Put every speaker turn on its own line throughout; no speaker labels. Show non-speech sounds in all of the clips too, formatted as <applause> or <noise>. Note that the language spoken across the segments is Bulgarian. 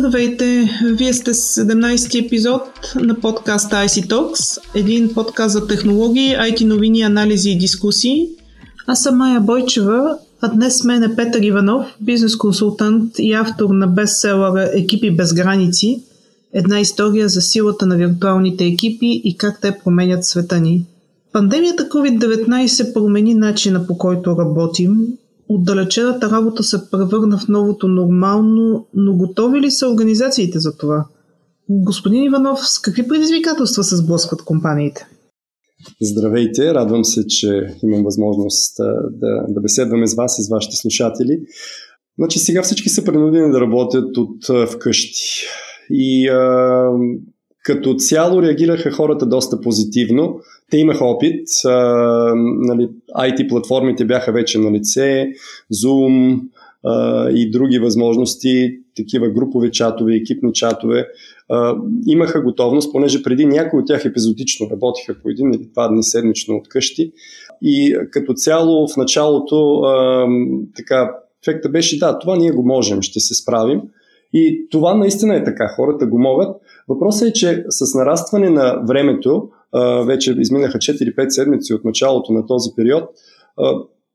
Здравейте! Вие сте 17-ти епизод на подкаста IC Talks, един подкаст за технологии, IT новини, анализи и дискусии. Аз съм Майя Бойчева, а днес с мен е Петър Иванов, бизнес консултант и автор на бестселъра Екипи без граници, една история за силата на виртуалните екипи и как те променят света ни. Пандемията COVID-19 промени начина по който работим отдалечената работа се превърна в новото нормално, но готови ли са организациите за това? Господин Иванов, с какви предизвикателства се сблъскват компаниите?
Здравейте, радвам се, че имам възможност да, да, беседваме с вас и с вашите слушатели. Значи сега всички са принудени да работят от вкъщи. И а, като цяло реагираха хората доста позитивно. Те имаха опит, а, нали, IT платформите бяха вече на лице, Zoom а, и други възможности, такива групови чатове, екипни чатове. А, имаха готовност, понеже преди някои от тях епизодично работиха по един или два дни седмично от къщи. И като цяло в началото а, така, ефекта беше да, това ние го можем, ще се справим. И това наистина е така, хората го могат. Въпросът е, че с нарастване на времето, вече изминаха 4-5 седмици от началото на този период,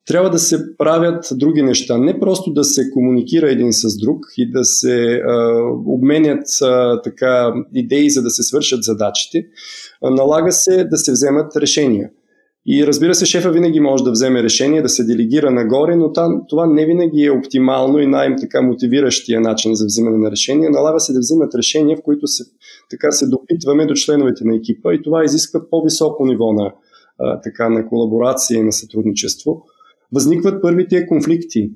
трябва да се правят други неща. Не просто да се комуникира един с друг и да се обменят така идеи, за да се свършат задачите. Налага се да се вземат решения. И разбира се, шефа винаги може да вземе решение, да се делегира нагоре, но това не винаги е оптимално и най-така мотивиращия начин за взимане на решение. Налага се да взимат решения, в които се, така се допитваме до членовете на екипа и това изисква по-високо ниво на, така, на колаборация и на сътрудничество. Възникват първите конфликти,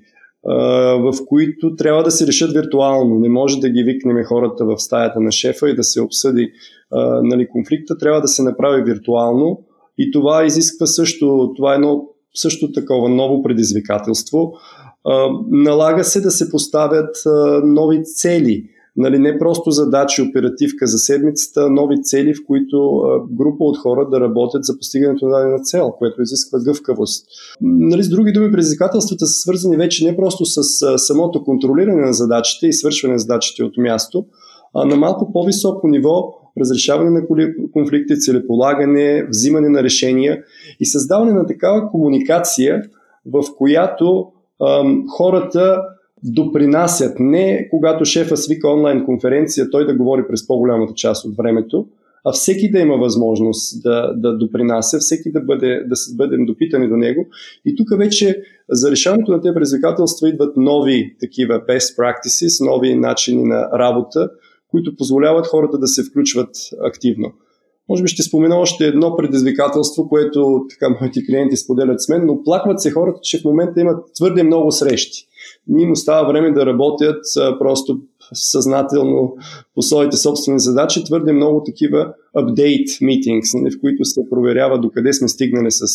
в които трябва да се решат виртуално. Не може да ги викнем хората в стаята на шефа и да се обсъди нали, конфликта. Трябва да се направи виртуално и това изисква също, това е едно също такова ново предизвикателство. Налага се да се поставят нови цели. Нали, не просто задачи, оперативка за седмицата, нови цели, в които група от хора да работят за постигането на дадена цел, което изисква гъвкавост. Нали, с други думи, предизвикателствата са свързани вече не просто с самото контролиране на задачите и свършване на задачите от място, а на малко по-високо ниво разрешаване на конфликти, целеполагане, взимане на решения и създаване на такава комуникация, в която ам, хората допринасят не когато шефа свика онлайн конференция, той да говори през по-голямата част от времето, а всеки да има възможност да, да допринася, всеки да, бъде, да бъдем допитани до него. И тук вече за решаването на тези предизвикателства идват нови такива best practices, нови начини на работа, които позволяват хората да се включват активно. Може би ще спомена още едно предизвикателство, което така моите клиенти споделят с мен, но плакват се хората, че в момента имат твърде много срещи. Им остава време да работят просто съзнателно по своите собствени задачи. Твърде много такива update meetings, нали, в които се проверява докъде сме стигнали с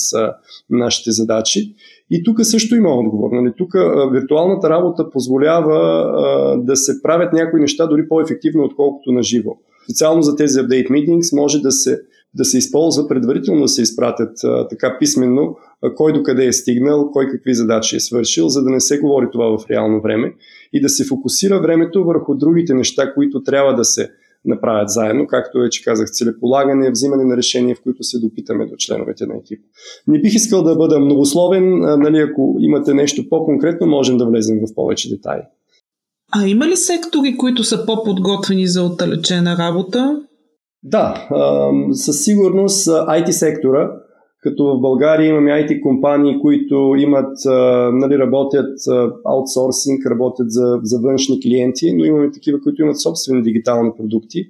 нашите задачи. И тук също има отговор. Нали? Тук виртуалната работа позволява а, да се правят някои неща дори по-ефективно, отколкото на живо. Специално за тези update meetings може да се, да се използва предварително да се изпратят а, така писменно кой докъде е стигнал, кой какви задачи е свършил, за да не се говори това в реално време и да се фокусира времето върху другите неща, които трябва да се направят заедно, както вече казах, целеполагане, взимане на решения, в които се допитаме до членовете на екипа. Не бих искал да бъда многословен, нали, ако имате нещо по-конкретно, можем да влезем в повече детайли.
А има ли сектори, които са по-подготвени за отдалечена работа?
Да, със сигурност IT сектора като в България имаме IT компании, които имат, нали, работят аутсорсинг, работят за, за външни клиенти, но имаме такива, които имат собствени дигитални продукти.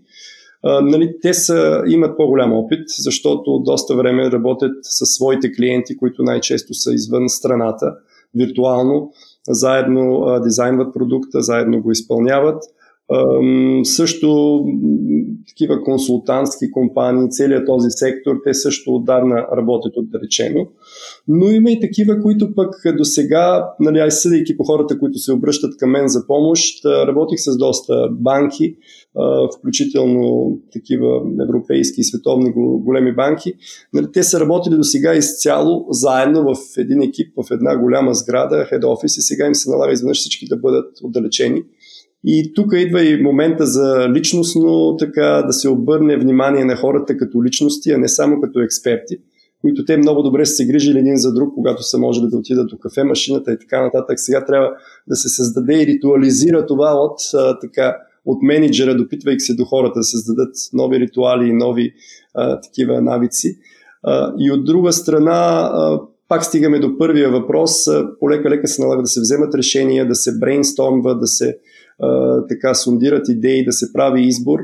Нали, те са, имат по-голям опит, защото доста време работят със своите клиенти, които най-често са извън страната, виртуално, заедно дизайнват продукта, заедно го изпълняват. Също такива консултантски компании, целият този сектор, те също отдавна работят отдалечено. Но има и такива, които пък до сега, нали, аз съдейки по хората, които се обръщат към мен за помощ, работих с доста банки, включително такива европейски и световни големи банки. Нали, те са работили до сега изцяло заедно в един екип, в една голяма сграда, хед офис и сега им се налага изведнъж всички да бъдат отдалечени И тук идва и момента за личностно така да се обърне внимание на хората като личности, а не само като експерти, които те много добре са се грижили един за друг, когато са можели да отидат до кафе машината и така нататък. Сега трябва да се създаде и ритуализира това от, а, така, от менеджера, допитвайки се до хората, да създадат нови ритуали и нови а, такива навици. А, и от друга страна, а, пак стигаме до първия въпрос. Полека-лека се налага да се вземат решения, да се брейнстормва, да се а, така сундират идеи, да се прави избор.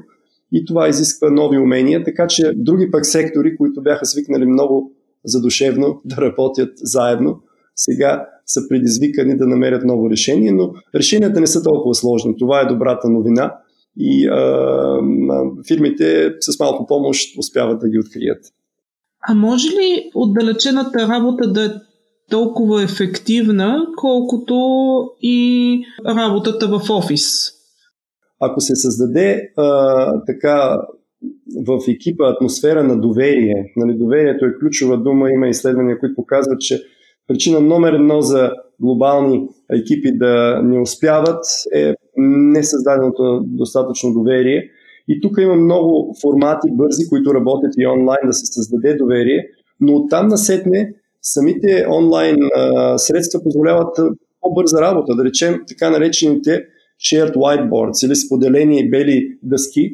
И това изисква нови умения, така че други пък сектори, които бяха свикнали много задушевно <laughs> да работят заедно, сега са предизвикани да намерят ново решение, но решенията не са толкова сложни. Това е добрата новина и а, фирмите с малко помощ успяват да ги открият.
А може ли отдалечената работа да е толкова ефективна, колкото и работата в офис?
Ако се създаде а, така в екипа атмосфера на доверие, нали, доверието е ключова дума, има изследвания, които показват, че причина номер едно за глобални екипи да не успяват е несъздаденото достатъчно доверие. И тук има много формати бързи, които работят и онлайн да се създаде доверие, но оттам насетне самите онлайн а, средства позволяват по-бърза работа. Да речем така наречените shared whiteboards или споделени бели дъски,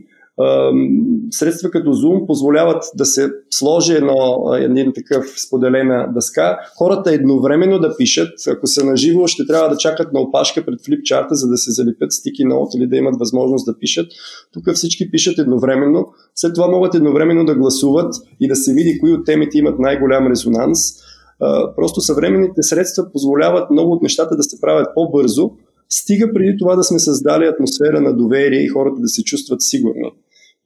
средства като Zoom позволяват да се сложи едно, един такъв споделена дъска. Хората едновременно да пишат. Ако са наживо, ще трябва да чакат на опашка пред флипчарта, за да се залепят стики ноут или да имат възможност да пишат. Тук всички пишат едновременно. След това могат едновременно да гласуват и да се види кои от темите имат най-голям резонанс. Просто съвременните средства позволяват много от нещата да се правят по-бързо, стига преди това да сме създали атмосфера на доверие и хората да се чувстват сигурни.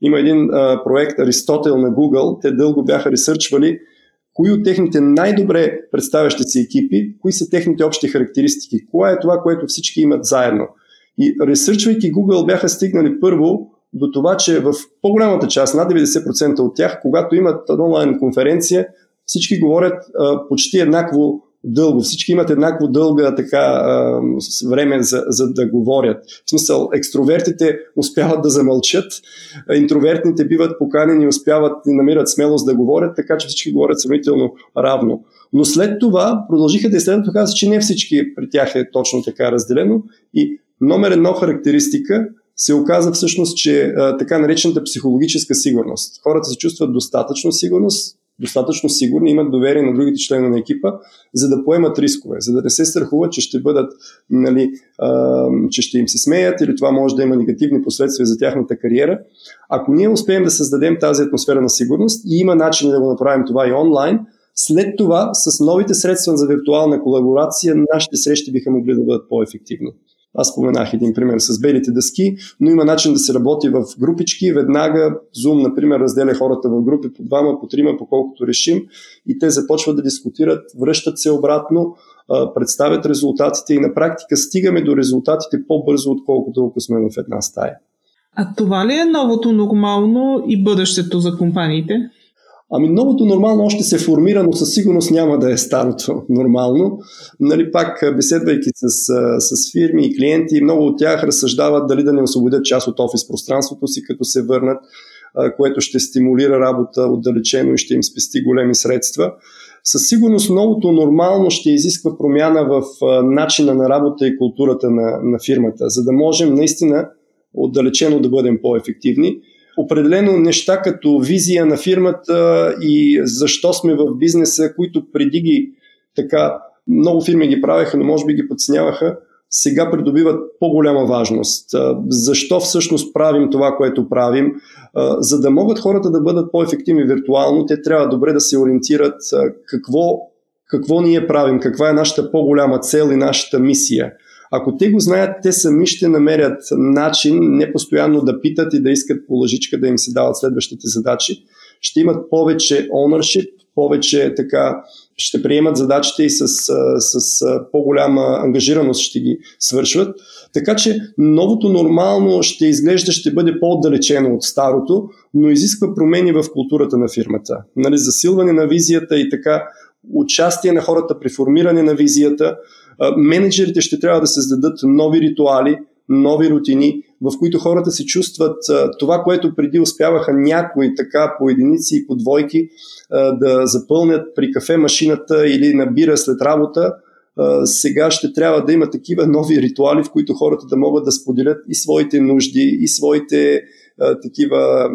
Има един а, проект Аристотел на Google. Те дълго бяха ресърчвали кои от техните най-добре представящи се екипи, кои са техните общи характеристики, кое е това, което всички имат заедно. И ресърчвайки Google бяха стигнали първо до това, че в по-голямата част, над 90% от тях, когато имат онлайн конференция, всички говорят а, почти еднакво дълго. Всички имат еднакво дълга така време за, за да говорят. В смисъл, екстровертите успяват да замълчат, интровертните биват поканени успяват и намират смелост да говорят, така че всички говорят сравнително равно. Но след това продължиха да изследват, оказа че не всички при тях е точно така разделено и номер едно характеристика се оказа всъщност, че а, така наречената психологическа сигурност. Хората се чувстват достатъчно сигурност, достатъчно сигурни, имат доверие на другите членове на екипа, за да поемат рискове, за да не се страхуват, че ще бъдат, нали, а, че ще им се смеят или това може да има негативни последствия за тяхната кариера. Ако ние успеем да създадем тази атмосфера на сигурност и има начин да го направим това и онлайн, след това с новите средства за виртуална колаборация нашите срещи биха могли да бъдат по-ефективни. Аз споменах един пример с белите дъски, но има начин да се работи в групички. Веднага Zoom, например, разделя хората в групи по двама, по трима, по колкото решим и те започват да дискутират, връщат се обратно, представят резултатите и на практика стигаме до резултатите по-бързо, отколкото ако сме в една стая.
А това ли е новото нормално и бъдещето за компаниите?
Ами новото нормално още се формира, но със сигурност няма да е старото <laughs> нормално. Нали, пак беседвайки с, с фирми и клиенти, много от тях разсъждават дали да не освободят част от офис пространството си, като се върнат, което ще стимулира работа отдалечено и ще им спести големи средства. Със сигурност новото нормално ще изисква промяна в начина на работа и културата на, на фирмата, за да можем наистина отдалечено да бъдем по-ефективни определено неща като визия на фирмата и защо сме в бизнеса, които преди ги така много фирми ги правеха, но може би ги подсняваха, сега придобиват по-голяма важност. Защо всъщност правим това, което правим? За да могат хората да бъдат по-ефективни виртуално, те трябва добре да се ориентират какво, какво ние правим, каква е нашата по-голяма цел и нашата мисия – ако те го знаят, те сами ще намерят начин не постоянно да питат и да искат по лъжичка да им се дават следващите задачи. Ще имат повече ownership, повече така ще приемат задачите и с, с, с по-голяма ангажираност ще ги свършват. Така че новото нормално ще изглежда, ще бъде по-отдалечено от старото, но изисква промени в културата на фирмата. Нали, засилване на визията и така участие на хората при формиране на визията, менеджерите ще трябва да създадат нови ритуали, нови рутини, в които хората се чувстват това, което преди успяваха някои така по единици и по двойки да запълнят при кафе машината или набира след работа, сега ще трябва да има такива нови ритуали, в които хората да могат да споделят и своите нужди, и своите такива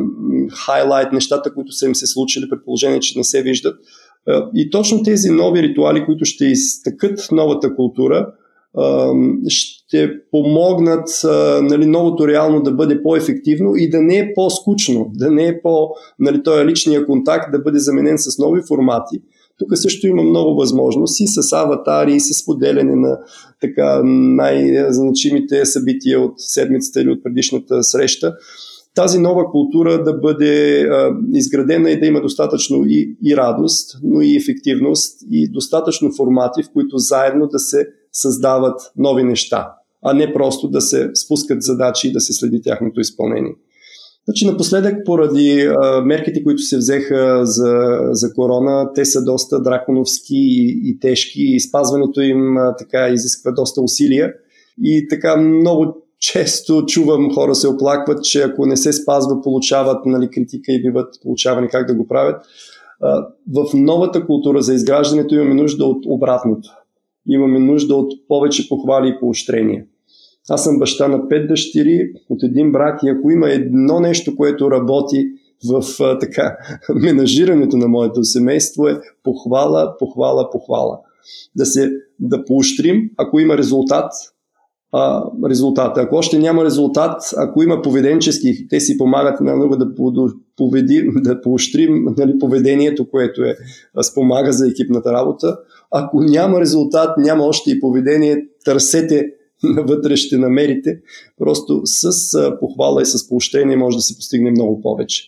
хайлайт нещата, които са им се случили, предположение, че не се виждат. И точно тези нови ритуали, които ще изтъкат новата култура, ще помогнат нали, новото реално да бъде по-ефективно и да не е по-скучно, да не е по, нали, този личния контакт да бъде заменен с нови формати. Тук също има много възможности с аватари, с поделяне на така най-значимите събития от седмицата или от предишната среща тази нова култура да бъде а, изградена и да има достатъчно и, и радост, но и ефективност и достатъчно формати, в които заедно да се създават нови неща, а не просто да се спускат задачи и да се следи тяхното изпълнение. Значи напоследък, поради а, мерките, които се взеха за, за корона, те са доста драконовски и, и тежки и спазването им а, така изисква доста усилия. И така много често чувам хора се оплакват, че ако не се спазва, получават нали, критика и биват получавани как да го правят. В новата култура за изграждането имаме нужда от обратното. Имаме нужда от повече похвали и поощрения. Аз съм баща на пет дъщери от един брак и ако има едно нещо, което работи в така <laughs> менажирането на моето семейство е похвала, похвала, похвала. Да се да поощрим, ако има резултат, а, резултата. Ако още няма резултат, ако има поведенчески, те си помагат на много да, поведи, да поощрим нали, поведението, което е, спомага за екипната работа. Ако няма резултат, няма още и поведение, търсете <laughs> навътре ще намерите. Просто с похвала и с поощрение може да се постигне много повече.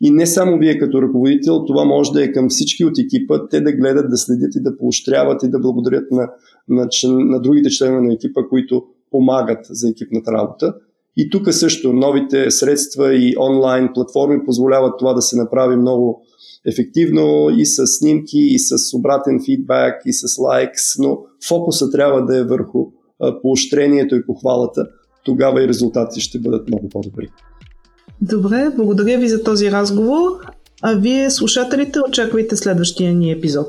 И не само вие като ръководител, това може да е към всички от екипа, те да гледат, да следят и да поощряват и да благодарят на, на, на другите членове на екипа, които помагат за екипната работа. И тук също новите средства и онлайн платформи позволяват това да се направи много ефективно и с снимки, и с обратен фидбак, и с лайкс, но фокуса трябва да е върху поощрението и похвалата. Тогава и резултатите ще бъдат много по-добри.
Добре, благодаря ви за този разговор. А вие, слушателите, очаквайте следващия ни епизод.